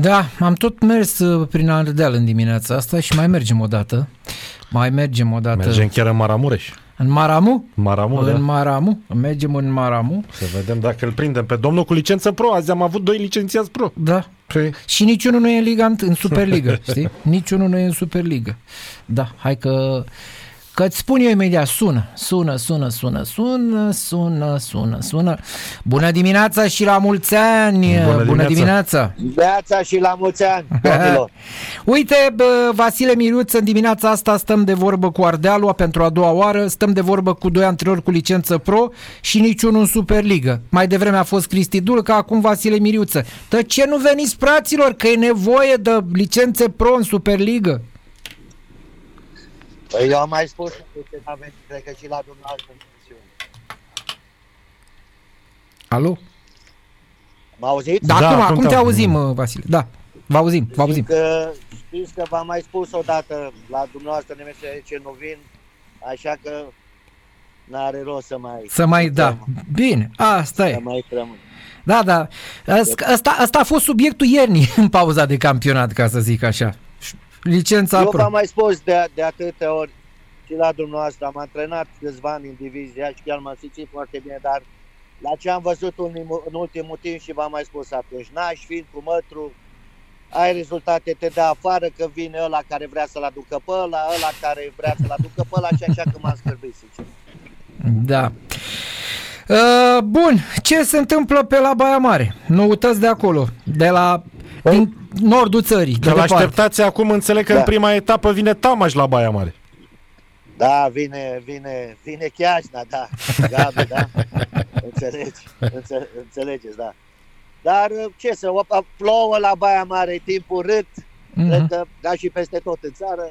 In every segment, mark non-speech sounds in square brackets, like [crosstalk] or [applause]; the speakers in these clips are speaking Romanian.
Da, am tot mers uh, prin Ardeal în dimineața asta și mai mergem o dată. Mai mergem o dată. Mergem chiar în Maramureș. În Maramu? Maramu, în da. Maramu. Mergem în Maramu. Să vedem dacă îl prindem pe domnul cu licență pro. Azi am avut doi licențiați pro. Da. Păi, Și niciunul nu e în Liga, în Superliga, [laughs] știi? Niciunul nu e în Superliga. Da, hai că Că îți spun eu imediat, sună, sună, sună, sună, sună, sună, sună, sună. Bună dimineața și la mulți ani! Bună Bună dimineața! dimineața! Viața și la mulți ani, domnilor. [laughs] Uite, bă, Vasile Miruț, în dimineața asta stăm de vorbă cu Ardealul pentru a doua oară, stăm de vorbă cu doi antrenori cu licență pro și niciunul în Superliga. Mai devreme a fost Cristi Dulca, acum Vasile Miriuță. Dar ce nu veniți, fraților, că e nevoie de licențe pro în Superliga? Păi eu am mai spus că n-am venit, cred că și la dumneavoastră în emisiune. Alo? Mă auziți? Da, Da, acum, acum acum te te auzim, uh, Vasile. Da, vă auzim, vă auzim. Că știți că v-am mai spus odată la dumneavoastră în emisiune ce nu vin, așa că n-are rost să mai... Să mai, da. Bine, asta Să e. mai rămân. Da, da. Asta, asta, asta a fost subiectul iernii [laughs] în pauza de campionat, ca să zic așa. Licența Eu pro. v-am mai spus de, de atâtea ori și la dumneavoastră. Am antrenat câțiva ani în divizia și chiar m-am simțit foarte bine, dar la ce am văzut în, în ultimul timp și v-am mai spus atunci, n-aș fi cu mătru, ai rezultate, te dă afară, că vine ăla care vrea să-l aducă pe ăla, ăla care vrea să-l aducă pe ăla și așa că m-am scârbit, sincer. Da. Uh, bun, ce se întâmplă pe la Baia Mare? Noutăți de acolo, de la din nordul țării, de de la departe. așteptați acum înțeleg că Da. în prima etapă vine Tamaș la Baia Mare. Da, vine, vine, vine Chiajna, da, Gabi, da, înțelegi, înțe- înțelegeți, da. Dar ce să, o- plouă la Baia Mare, timp urât, Mhm. Cred că, da, și peste tot în țară,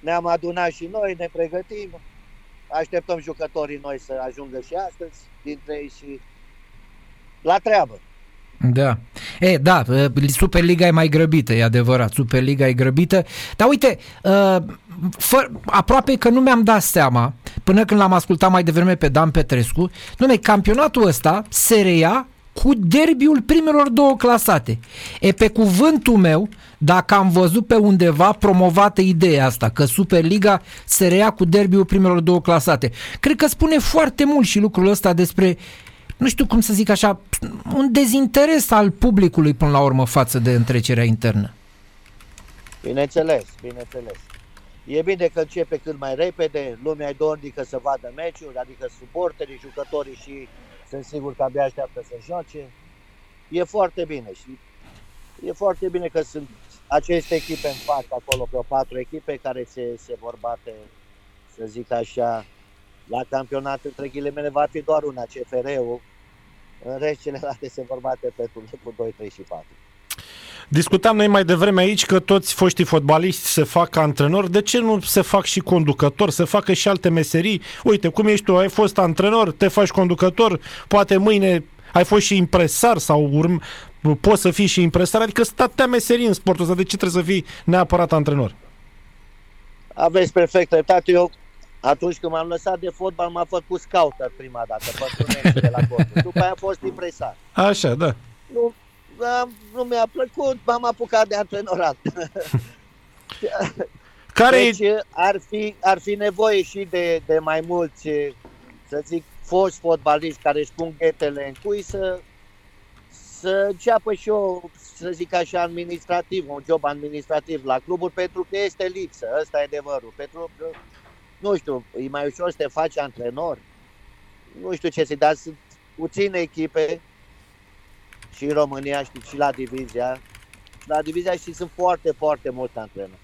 ne-am adunat și noi, ne pregătim, așteptăm jucătorii noi să ajungă și astăzi, dintre ei și la treabă. Da. E, da, uh, Superliga e mai grăbită, e adevărat. Superliga e grăbită. Dar uite, uh, fă, aproape că nu mi-am dat seama, până când l-am ascultat mai devreme pe Dan Petrescu, nume, campionatul ăsta se reia cu derbiul primelor două clasate. E pe cuvântul meu, dacă am văzut pe undeva promovată ideea asta, că Superliga se reia cu derbiul primelor două clasate. Cred că spune foarte mult și lucrul ăsta despre nu știu cum să zic așa, un dezinteres al publicului până la urmă față de întrecerea internă. Bineînțeles, bineînțeles. E bine că începe cât mai repede, lumea e dornică să vadă meciuri, adică suporterii, jucătorii și sunt sigur că abia așteaptă să joace. E foarte bine și e foarte bine că sunt aceste echipe în față acolo, pe patru echipe care se, se vor bate, să zic așa, la campionat între ghilimele va fi doar una, CFR-ul, în rest celelalte se vor bate pe cu 2, 3 și 4. Discutam noi mai devreme aici că toți foștii fotbaliști se fac antrenori. De ce nu se fac și conducători? Se facă și alte meserii? Uite, cum ești tu, ai fost antrenor, te faci conducător, poate mâine ai fost și impresar sau urm, poți să fii și impresar, adică sunt atâtea meserii în sportul ăsta, de ce trebuie să fii neapărat antrenor? Aveți perfect dreptate. Eu, atunci când m-am lăsat de fotbal, m-a făcut scouter prima dată, pentru meciurile la corpul. După aia am fost impresar. Așa, da. Nu, da, nu mi-a plăcut, m-am apucat de antrenorat. [laughs] Care Deci e... ar fi, ar fi nevoie și de, de mai mulți, să zic, foști fotbaliști care își pun ghetele în cui să, să înceapă și eu, să zic așa, administrativ, un job administrativ la cluburi, pentru că este lipsă, ăsta e adevărul. Pentru că, nu știu, e mai ușor să te faci antrenor. Nu știu ce să dar sunt puține echipe și în România, știu, și la divizia. La divizia și sunt foarte, foarte mulți antrenori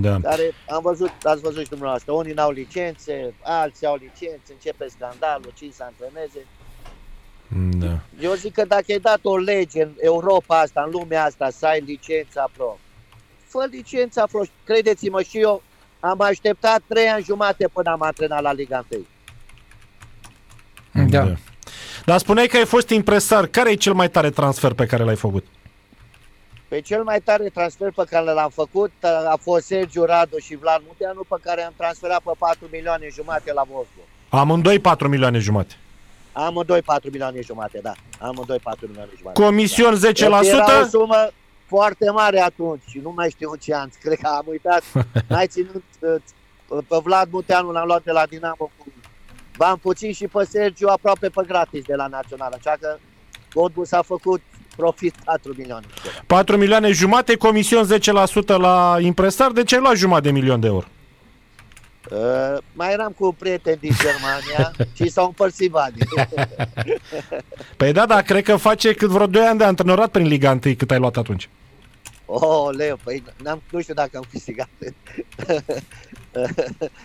Da. care am văzut, ați văzut și dumneavoastră, unii n-au licențe, alții au licențe, începe scandalul, cine să antreneze. da. Eu zic că dacă ai dat o lege în Europa asta, în lumea asta, să ai licența pro, fă licența pro. Credeți-mă și eu, am așteptat trei ani jumate până am antrenat la Liga 1. Da. Dar spuneai că ai fost impresar. Care e cel mai tare transfer pe care l-ai făcut? Pe cel mai tare transfer pe care l-am făcut a fost Sergiu Radu și Vlad Muteanu, pe care am transferat pe 4 milioane jumate la Wolfsburg. Amândoi 4 milioane jumate. Amândoi 4 milioane jumate, da. Amândoi 4 milioane jumate. Comision Da. Era o 10%? sumă foarte mare atunci și nu mai știu în ce an. Cred că am uitat. [laughs] N-ai ținut uh, pe Vlad Muteanu l-am luat de la Dinamo cu bani puțin și pe Sergiu aproape pe gratis de la Național. Așa că Godbus a făcut profit 4 milioane. 4 milioane jumate, comision 10% la impresar, deci ai luat jumătate de milion de euro. Uh, mai eram cu prieteni din Germania [laughs] și s-au împărțit banii. [laughs] Păi da, dar cred că face cât vreo 2 ani de antrenorat prin Liga 1 cât ai luat atunci. Oh, leu, păi n-am, nu știu dacă am câștigat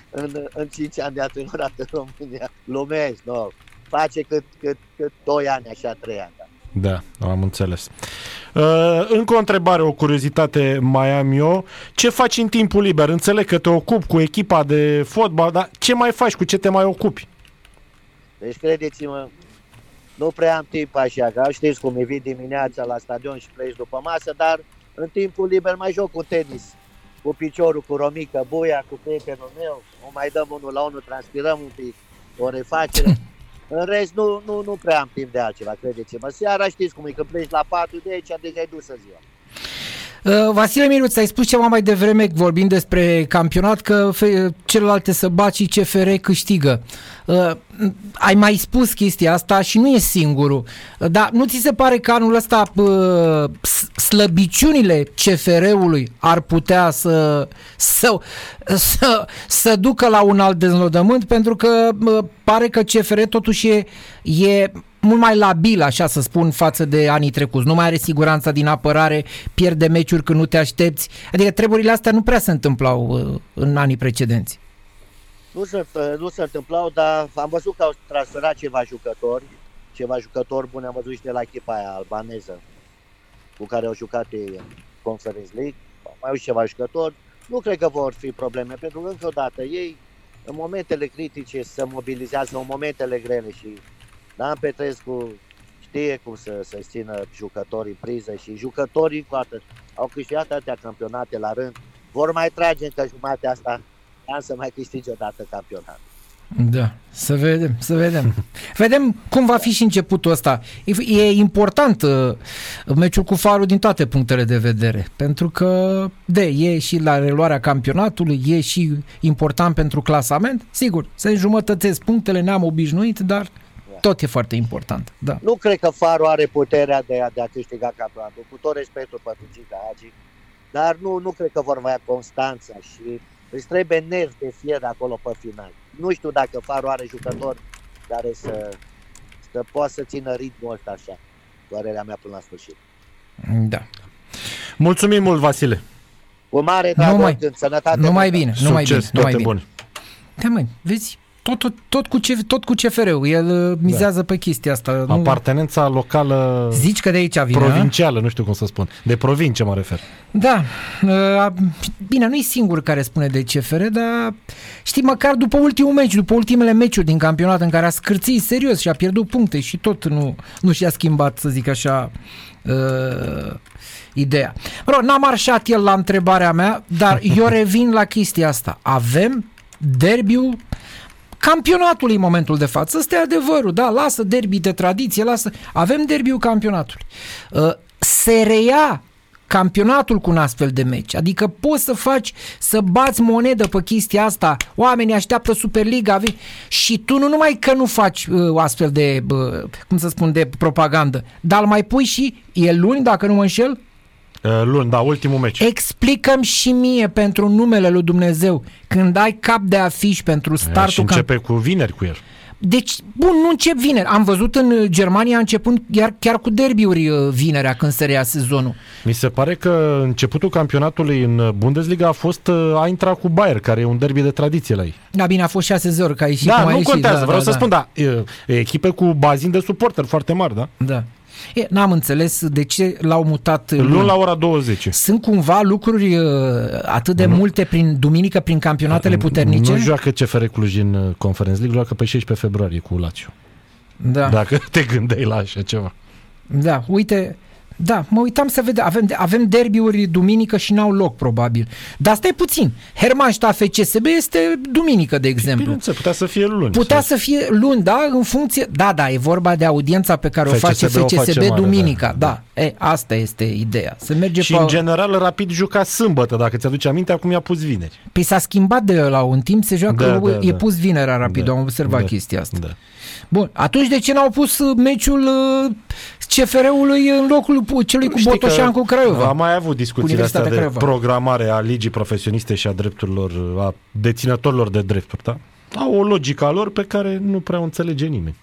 în, [laughs] în 5 ani de antrenorat în România. Lumesc, nu. Face cât, cât, cât 2 ani, așa, 3 ani. Da. Da, am înțeles. Uh, încă o întrebare, o curiozitate mai am eu. Ce faci în timpul liber? Înțeleg că te ocupi cu echipa de fotbal, dar ce mai faci? Cu ce te mai ocupi? Deci credeți-mă, nu prea am timp așa, că știți cum e vii dimineața la stadion și pleci după masă, dar în timpul liber mai joc cu tenis, cu piciorul, cu Romică, Buia, cu prietenul meu, o mai dăm unul la unul, transpirăm un pic, o refacere. [laughs] În rest, nu, nu, nu prea am timp de altceva, credeți-mă. Seara știți cum e, când pleci la 4 de aici, deja ai dusă ziua. Uh, Vasile Miruț, ai spus ceva mai devreme vorbind despre campionat că fe- celelalte să bat și CFR câștigă. Uh, ai mai spus chestia asta și nu e singurul. Uh, dar nu ți se pare că anul ăsta uh, s- slăbiciunile CFR-ului ar putea să, să, să, să ducă la un alt deznodământ? Pentru că uh, pare că CFR totuși e, e mult mai labil, așa să spun, față de anii trecuți. Nu mai are siguranța din apărare, pierde meciuri când nu te aștepți. Adică treburile astea nu prea se întâmplau uh, în anii precedenți. Nu se, nu se întâmplau, dar am văzut că au transferat ceva jucători, ceva jucători buni, am văzut și de la echipa aia albaneză cu care au jucat ei în Conference League, mai au și ceva jucători. Nu cred că vor fi probleme, pentru că încă o dată ei în momentele critice se mobilizează, în momentele grele și Dan Petrescu știe cum să, să țină jucătorii în priză și jucătorii cu atât au câștigat atâtea campionate la rând, vor mai trage încă jumatea asta an să mai câștige odată campionat. Da, să vedem, să vedem. [laughs] Vedem cum va fi și începutul ăsta. E, e important uh, meciul cu Farul din toate punctele de vedere, pentru că, de, e și la reluarea campionatului, e și important pentru clasament. Sigur, se înjumătățesc punctele, ne-am obișnuit, dar tot e foarte important. Da. Nu cred că Faro are puterea de a, de a câștiga campionatul, cu tot respectul pentru Giga Hagi, dar nu, nu cred că vor mai avea constanța și îți trebuie nervi de fier acolo pe final. Nu știu dacă Faro are jucători care să, să poată să țină ritmul ăsta așa, părerea mea până la sfârșit. Da. Mulțumim mult, Vasile. Cu mare drag, Numai- în sănătate. Numai multă. bine, numai bine, Succes, numai toate bine. bune. Da, măi, vezi, tot, tot, tot, cu, ce, tot cu CFR-ul, el uh, mizează pe chestia asta. Nu... Apartenența locală Zici că de aici vine, a? provincială, nu știu cum să spun. De provincie mă refer. Da, uh, bine, nu e singur care spune de CFR, dar știi, măcar după ultimul meci, după ultimele meciuri din campionat în care a scârțit serios și a pierdut puncte și tot nu, nu și-a schimbat, să zic așa, uh, ideea. Mă rog, n-am marșat el la întrebarea mea, dar eu revin la chestia asta. Avem derbiul campionatului în momentul de față. Ăsta e adevărul, da, lasă derby de tradiție, lasă... Avem derbiul campionatului. Uh, se reia campionatul cu un astfel de meci. Adică poți să faci, să bați monedă pe chestia asta, oamenii așteaptă Superliga vi- și tu nu numai că nu faci uh, o astfel de, uh, cum să spun, de propagandă, dar îl mai pui și, e luni, dacă nu mă înșel, Uh, Luni, da, ultimul meci. explicăm și mie pentru numele lui Dumnezeu, când ai cap de afiș pentru Uh, și startul camp- începe cu vineri cu el. deci, bun, nu încep vineri. Am văzut în uh, Germania începând chiar, chiar cu derbiuri uh, vinerea când se reia sezonul. Mi se pare că începutul campionatului în Bundesliga a fost uh, Eintracht cu Bayern, care e un derby de tradiție la ei. Da, bine, a fost 6 0 ca a ieșit da, cum a nu ieșit, contează, da, vreau da, să da. spun, da, e, e echipe cu bazin de suporteri foarte mari, da? Da. E, n-am înțeles de ce l-au mutat uh, Luni la ora 20. Sunt cumva lucruri uh, atât de multe prin duminică, prin campionatele puternice? Nu joacă CFR Cluj în uh, Conference League, joacă pe 16 februarie cu Lazio. Da. Dacă te gândeai la așa ceva. Da, uite, Da, mă uitam să vedem. Avem, avem derbiuri duminică și n-au loc, probabil. Dar stai puțin. Hermannstadt FCSB este duminică, de exemplu. Bineînțeles, putea să fie luni. Putea să fie luni, da, în funcție... Da, da, e vorba de audiența pe care FCSB o face o face FCSB mare, duminica. da, Da, da. E, asta este ideea. Să merge Și pe... în general Rapid juca sâmbătă, dacă ți-aduce aminte, acum i-a pus vineri. Păi s-a schimbat de la un timp, se joacă, Da, da, e da. pus vinerea rapid, Da, am observat da, chestia asta. Da. Bun, atunci de ce n-au pus uh, meciul uh, CFR-ului în locul pu- celui cu Știi Botoșan că cu Craiova? Am mai avut discuțiile astea de Universitatea Craiova. programare a ligii profesioniste și a drepturilor, a deținătorilor de drepturi, da? Au o logică a lor pe care nu prea o înțelege nimeni.